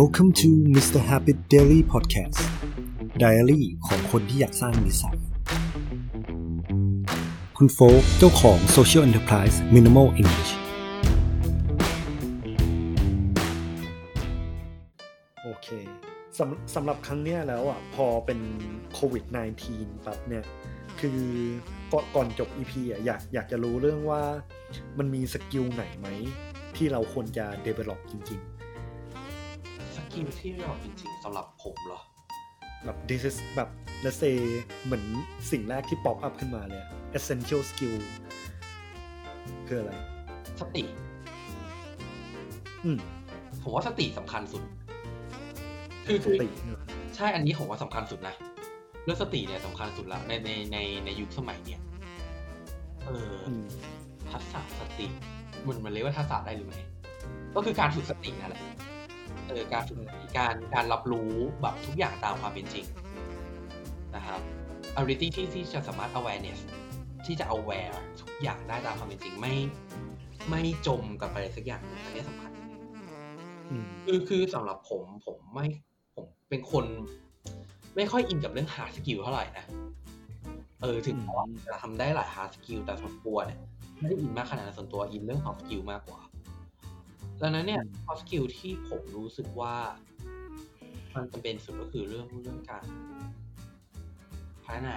Welcome to Mr. Habit Daily Podcast Diary ของคนที่อยากสร้างนิสัย คุณโฟกเจ้าของ Social Enterprise Minimal English โอเคสำสำหรับครั้งเนี้ยแล้วอะ พอเป็นโควิด -19 แบบเนี่ย คือก่อนก่อนจบ EP อะอยากอยากจะรู้เรื่องว่ามันมีสกิลไหนไหม ที่เราควรจะ develop จริง กิลที่เราจริงๆสำหรับผมเหรอๆแบบ this is แบบ let's say เหมือนสิ่งแรกที่ pop up ขึ้นมาเลยอะ essential skill คืออะไร สติ อืม ผมว่าสติสำคัญสุด คือสคือติเนอะใช่อันนี้ผมว่าสำคัญสุดนะเรื่องสติเนี่ยสำคัญสุดแล้วในในในในยุคสมัยเนี่ย เออออืมทักษะสติมันมันเรียกว่าทักษะได้หรือไม่ก็คือการฝึกสตินั่นแหละ เออการฝึกสติการการรับรู้แบบทุกอย่างตามความเป็นจริงนะครับ ability ที่ที่จะสามารถ awareness ที่จะ aware ทุกอย่างได้ตามความเป็นจริงไม่ไม่จมกับอะไรสักอย่างหนึ่งอันนี้สำคัญอืมคือคือสำหรับผมผมไม่ผมเป็นคนไม่ค่อยอินกับเรื่อง hard skill เท่าไหร่นะเออถึงแม้ว่าจะทำได้หลาย hard skill แต่ส่วนตัวเนี่ยไม่ได้อินมากขนาดนั้นส่วนตัวอินเรื่อง soft skill มากกว่า ดังนั้นเนี่ย soft skill ที่ผมรู้สึกว่า มันจำเป็นสุดก็คือเรื่องเรื่องการพัฒนา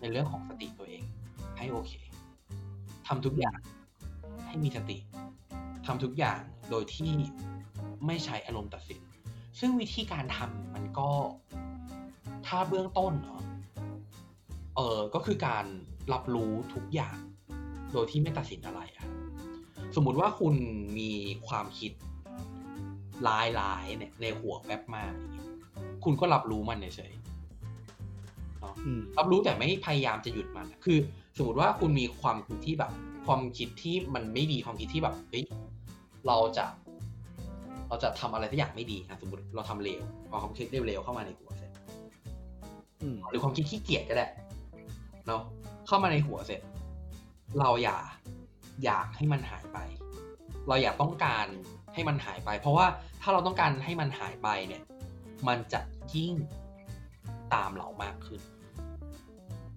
ในเรื่องของสติตัวเอง ให้โอเคทำทุกอย่างให้มีสติทำทุกอย่างโดยที่ไม่ใช้อารมณ์ตัดสิน ซึ่งวิธีการทำมันก็ถ้าเบื้องต้นเนาะเออก็คือการรับรู้ทุกอย่าง โดยที่ไม่ตัดสินอะไรอะส มมุติว่าคุณมีความคิดลายลายๆเนี่ยในหัวแวบมาอย่างเงี้ยคุณก็รับรู้มันเฉยๆเนาะอืมรับรู้แต่ไม่พยายามจะหยุดมันอะคือ สมมติว่าคุณมีความคิดที่แบบ ความคิดที่มันไม่ดีความคิดที่แบบเฮ้ยเราจะ เราจะทำอะไรสักอย่างไม่ดีนะสมมติเราทำเลวเอาความคิดเร็วๆเข้ามาในหัวเสร็จอืมหรือความคิดขี้เกียจก็ได้เนาะเข้ามาในหัวเสร็จ เราอย่า อยากให้มันหายไป เราอย่าต้องการให้มันหายไป เพราะว่าถ้าเราต้องการให้มันหายไปเนี่ย มันจะยิ่งตามเรามากขึ้น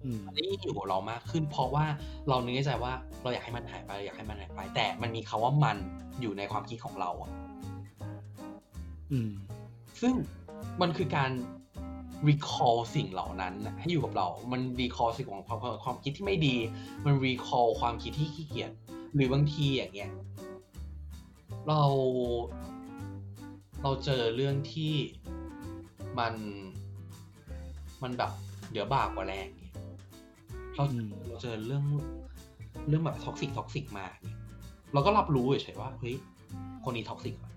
อืมได้ยิ่งอยู่กับเรามากขึ้น เพราะว่าเรานึกในใจว่าเราอยากให้มันหายไปเราอยากให้มันหายไป แต่มันมีคาว่ามันอยู่ในความคิดของเราอะอืมซึ่งมันคือการ recall สิ่งเหล่านั้นน่ะให้อยู่กับเรา มัน recall สิ่งของความความความคิดที่ไม่ดี มัน recall ความคิดที่ขี้เกียจ หรือบางทีอย่างเงี้ย เรา เราเจอเรื่องที่มัน มันแบบเดี๋ยวบากกว่าแรงเนี่ยเราอืมเราเจอเรื่องเรื่องแบบ toxic toxic มาเนี่ยเราก็รับรู้เฉยๆว่าเฮ้ยคนนี้ toxic ว่ะ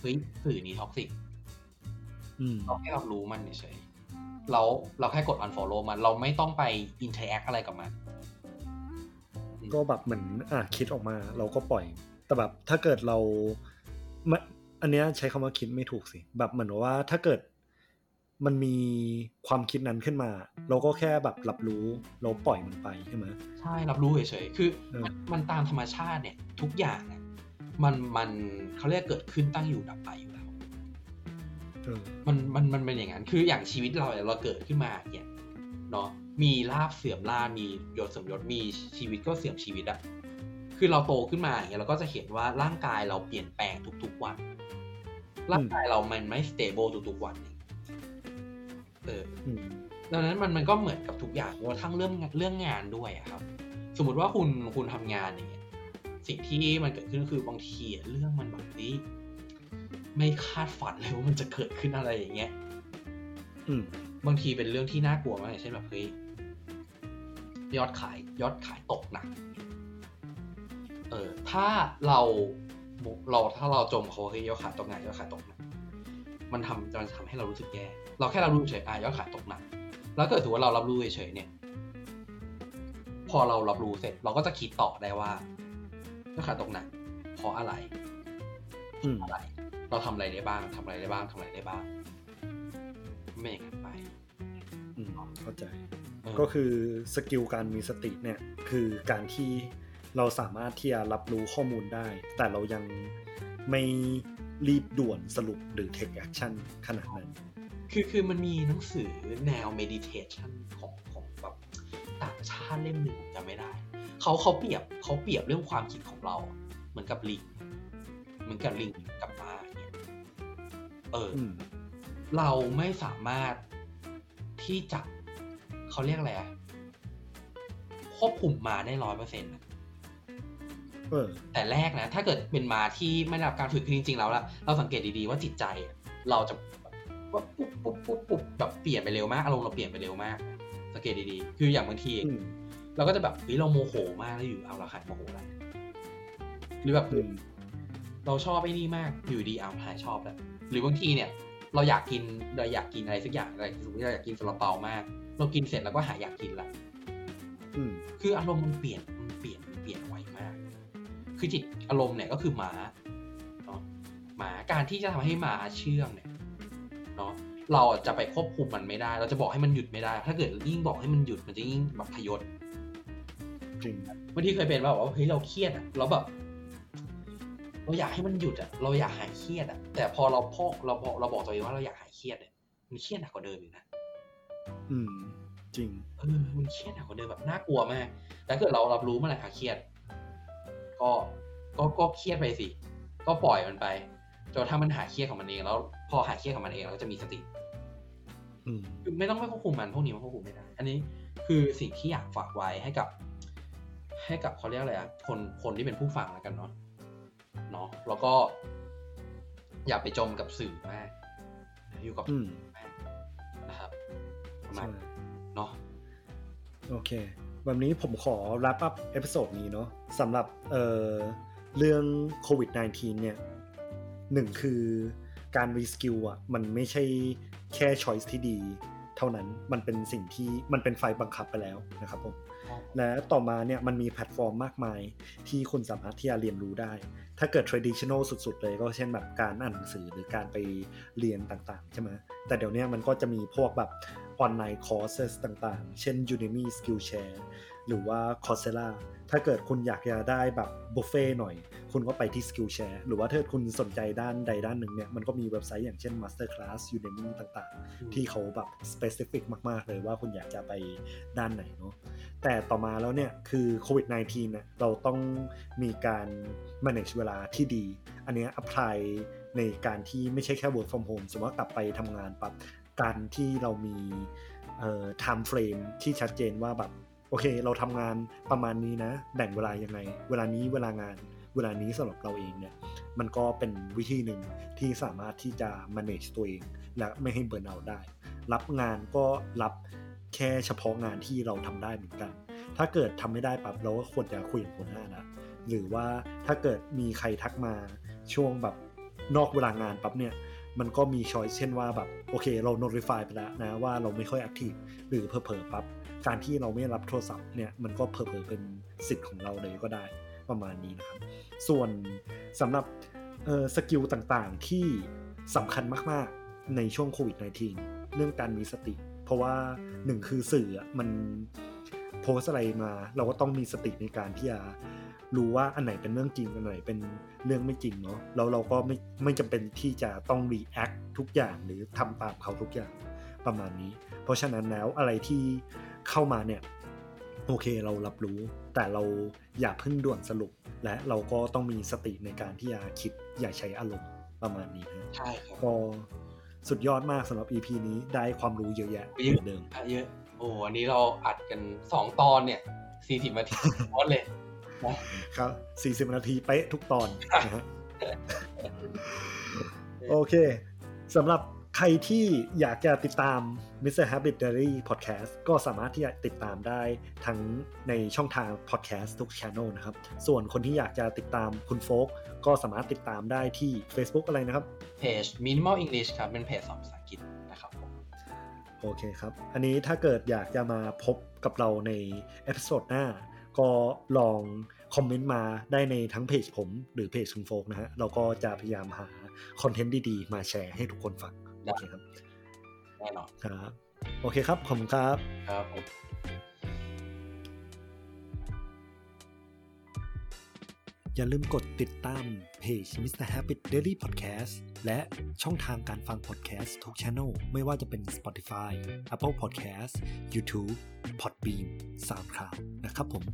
เฮ้ยสื่อนี้ toxic อืม เราแค่รับรู้มันเฉยๆเราเราแค่กด unfollow มัน เราไม่ต้องไป interact อะไรกับมัน ก็แบบเหมือนอะคิดออกมาเราก็ปล่อย แต่แบบถ้าเกิดเรามะอันเนี้ยใช้คำว่าคิดไม่ถูกสิ แบบเหมือนว่าถ้าเกิดมันมีความคิดนั้นขึ้นมา เราก็แค่แบบรับรู้เราปล่อยมันไปใช่ไหมใช่รับรู้เฉยๆคือเออมันมันตามธรรมชาติเนี่ย ทุกอย่างเนี่ยมันมันเขาเรียกเกิดขึ้นตั้งอยู่ดับไปอยู่แล้วเออ มันมันมันเป็นอย่างนั้นคืออย่างชีวิตเราเนี่ยเราเกิดขึ้นมาเนี่ยเนาะมีลาบเสื่อมลาบมียศเสื่อมยศมีชีวิตก็เสื่อมชีวิตอะคือเราโตขึ้นมาอย่างเงี้ยเราก็จะเห็นว่าร่างกายเราเปลี่ยนแปลงทุก ๆ วัน ร่างกายเรามันไม่ stable ทุกๆวันเนี่ยเอออืมดังนั้นมันมันก็เหมือนกับทุกอย่างว่าทั้งเรื่องเรื่องงานด้วยอะครับ สมมติว่าคุณคุณทำงานอย่างเงี้ยสิ่งที่มันเกิดขึ้นคือบางทีอะเรื่องมันแบบนี้ ไม่คาดฝันเลยว่ามันจะเกิดขึ้นอะไรอย่างเงี้ยอืมบางทีเป็นเรื่องที่น่ากลัวมากอย่างเช่นแบบเฮ้ยยอดขายยอดขายตกหนัก เออ ถ้าเราเราถ้าเราจมเขาว่าเฮ้ยยอดขายตกหนักยอดขายตกหนักมันทำมันทำให้เรารู้สึกแย่ เราแค่รับรู้เฉยๆอะยอดขายตกหนัก แล้วเกิดถือว่าเรารับรู้เฉยๆเนี่ย พอเรารับรู้เสร็จ เราก็จะคิดต่อได้ว่ายอดขายตกหนักเพราะอะไรอืมอะไร เราทำอะไรได้บ้างทำอะไรได้บ้างทำอะไรได้บ้าง ไม่อย่างนั้นไปอืมเข้าใจเออก็คือสกิลการมีสติเนี่ย คือการที่เราสามารถที่จะรับรู้ข้อมูลได้ แต่เรายังไม่รีบด่วนสรุปหรือ take action ขนาดนั้น คือคือมันมีหนังสือแนว meditation ของของแบบต่างชาติเล่มหนึ่งผมจำไม่ได้ เขาเขาเปรียบเขาเปรียบเรื่องความคิดของเรา เหมือนกับลิง เหมือนกับลิงกับม้า เนี่ยเอออืมเราไม่สามารถที่จะเขาเรียกอะไรอะควบคุมมาได้ร้อยเปอร์เซ็นต์เออแต่แรกนะ ถ้าเกิดเป็นมาที่ไม่ได้รับการฝึกคือจริงๆแล้วละเราสังเกตดีๆว่าจิตใจอะเราจะว่าปุ๊บปุ๊บปุ๊บปุ๊บแบบเปลี่ยนไปเร็วมากอารมณ์เราเปลี่ยนไปเร็วมาก สังเกตดีๆ คืออย่างบางทีอืมเราก็จะแบบเฮ้ยเราโมโหมากแล้วอยู่เอาเราหายโมโหแล้วหรือแบบอืม เราชอบไอ้นี่มากอยู่ดีเอาหายชอบแล้วหรือบางทีเนี่ย เราอยากกินเราอยากกินอะไรสักอย่างอะไรสมมติเราอยากกินซาลาเปามาก เรากินเสร็จแล้วก็หายอยากกินละอืมคืออารมณ์มันเปลี่ยนมันเปลี่ยนมันเปลี่ยนไวมาก คือจิตอารมณ์เนี่ยก็คือหมาเนาะหมาการที่จะทำให้หมาเชื่องเนี่ยเนาะเราจะไปควบคุมมันไม่ได้ เราจะบอกให้มันหยุดไม่ได้ ถ้าเกิดยิ่งบอกให้มันหยุดมันจะยิ่งแบบพยศจริงบางทีเคยเป็นว่าแบบว่าเฮ้ยเราเครียดอะเราแบบ เราอยากให้มันหยุดอะเราอยากหายเครียดอะแต่พอเราพอกเราบอกเราบอกตัวเองว่าเราอยากหายเครียดเนี่ยมันเครียดหนักกว่าเดิมอีกนะอืม จริงเออมันเครียดหนักกว่าเดิมแบบน่ากลัวมากแต่ถ้าเกิดเรารับรู้เมื่อไหร่อะเครียด ก็ก็ก็เครียดไปสิ ก็ปล่อยมันไปจนถ้ามันหายเครียดของมันเองแล้ว พอหายเครียดของมันเองเราก็จะมีสติอืมคือไม่ต้องไปควบคุมมันพวกนี้มันควบคุมไม่ได้อันนี้คือสิ่งที่อยากฝากไว้ให้กับ ให้กับเขาเรียกอะไรอะคนคนที่เป็นผู้ฟังแล้วกันเนาะ เนาะแล้วก็ อย่าไปจมกับสื่อมากอยู่กับอืมมากนะครับประมาณใช่เนาะโอเคแบบนี้ผมขอ wrap up episode นี้เนาะสำหรับเอ่อเรื่องโควิด -19 เนี่ยหนึ่งคือการ reskill อะ มันไม่ใช่แค่ choice ที่ดีเท่านั้นมันเป็นสิ่งที่มันเป็นไฟต์บังคับไปแล้วนะครับผมและต่อมาเนี่ยมันมีแพลตฟอร์มมากมายที่คุณสามารถที่จะเรียนรู้ได้ ถ้าเกิด traditional สุด ๆ เลยก็เช่นแบบการอ่านหนังสือหรือการไปเรียนต่างๆใช่ไหมแต่เดี๋ยวเนี้ยมันก็จะมีพวกแบบออนไลน์คอร์สต่างๆ เช่น Udemy Skillshare หรือว่า Coursera ถ้าเกิดคุณอยากจะได้แบบบุฟเฟต์หน่อย คุณก็ไปที่ Skillshare หรือว่าถ้าคุณสนใจด้านใดด้านหนึ่งเนี่ย มันก็มีเว็บไซต์อย่างเช่น Masterclass Udemy ต่างๆ ที่เขาแบบ specific มาก ๆ เลยว่าคุณอยากจะไปด้านไหนเนาะแต่ต่อมาแล้วเนี่ย คือโควิด -19 เนี่ยเราต้องมีการ manage เวลาที่ดี อันเนี้ย apply ในการที่ไม่ใช่แค่ work from home สมมติว่ากลับไปทำงานปั๊บการที่เรามีเอ่อ time frame ที่ชัดเจนว่าแบบ โอเค เราทำงานประมาณนี้นะ แบ่งเวลายังไง เวลานี้เวลางาน เวลานี้สำหรับเราเองเนี่ย มันก็เป็นวิธีหนึ่งที่สามารถที่จะ manage ตัวเอง และไม่ให้เบิร์นเอาได้ รับงานก็รับแค่เฉพาะงานที่เราทำได้เหมือนกัน ถ้าเกิดทำไม่ได้ปั๊บเราก็ควรจะคุยกับหัวหน้านะ หรือว่าถ้าเกิดมีใครทักมาช่วงแบบนอกเวลางานปั๊บเนี่ย มันก็มีช้อยเช่นว่าแบบโอเคเรา notify ไปแล้วนะว่าเราไม่ค่อย active หรือเผลอๆปั๊บการที่เราไม่รับโทรศัพท์เนี่ยมันก็เผลอๆเป็นสิทธิ์ของเราเลยก็ได้ประมาณนี้นะครับ ส่วนสำหรับสกิลต่างๆที่สำคัญมากๆในช่วงโควิด -19 เรื่องการมีสติ เพราะว่าหนึ่งคือสื่อมันโพสอะไรมา เราก็ต้องมีสติในการที่จะ รู้ว่าอันไหนเป็นเรื่องจริงอันไหนเป็นเรื่องไม่จริงเนาะแล้วเราก็ไม่ไม่จำเป็นที่จะต้อง react ทุกอย่างหรือทำตามเขาทุกอย่างประมาณนี้ เพราะฉะนั้นแล้วอะไรที่เข้ามาเนี่ยโอเคเรารับรู้ แต่เราอย่าเพิ่งด่วนสรุป และเราก็ต้องมีสติในการที่จะคิดอย่าใช้อารมณ์ประมาณนี้นะใช่ครับก็สุดยอดมากสำหรับ EP นี้ได้ความรู้เยอะแยะเยอะเหมือนเดิมอะเยอะโอ้อันนี้เราอัดกันสองตอนเนี่ยสี่สิบนาทีพอดเลยนะ ครับ40นาทีเป๊ะทุกตอนนะฮะโอเคสำหรับใครที่อยากจะติดตาม Mr. Habit Diary Podcast ก็สามารถที่จะติดตามได้ทั้งในช่องทาง podcast ทุก channel นะครับ ส่วนคนที่อยากจะติดตามคุณโฟกก็สามารถติดตามได้ที่ Facebook อะไรนะครับเพจ Minimal English ครับ เป็นเพจสอนภาษาอังกฤษนะครับผมโอเคครับ อันนี้ถ้าเกิดอยากจะมาพบกับเราใน episode หน้า ก็ลองคอมเมนต์มาได้ในทั้งเพจผม หรือเพจคุณโฟกนะฮะ เราก็จะพยายามหาคอนเทนต์ดีๆ มาแชร์ให้ทุกคนฟังโอเคครับแน่นอนครับ โอเคครับ ขอบคุณครับ ครับ อย่าลืมกดติดตามเพจ Mr. Happy Daily Podcast และช่องทางการฟัง podcast ทุกช anel ไม่ว่าจะเป็น Spotify Apple Podcast YouTube Podbean SoundCloud นะครับผม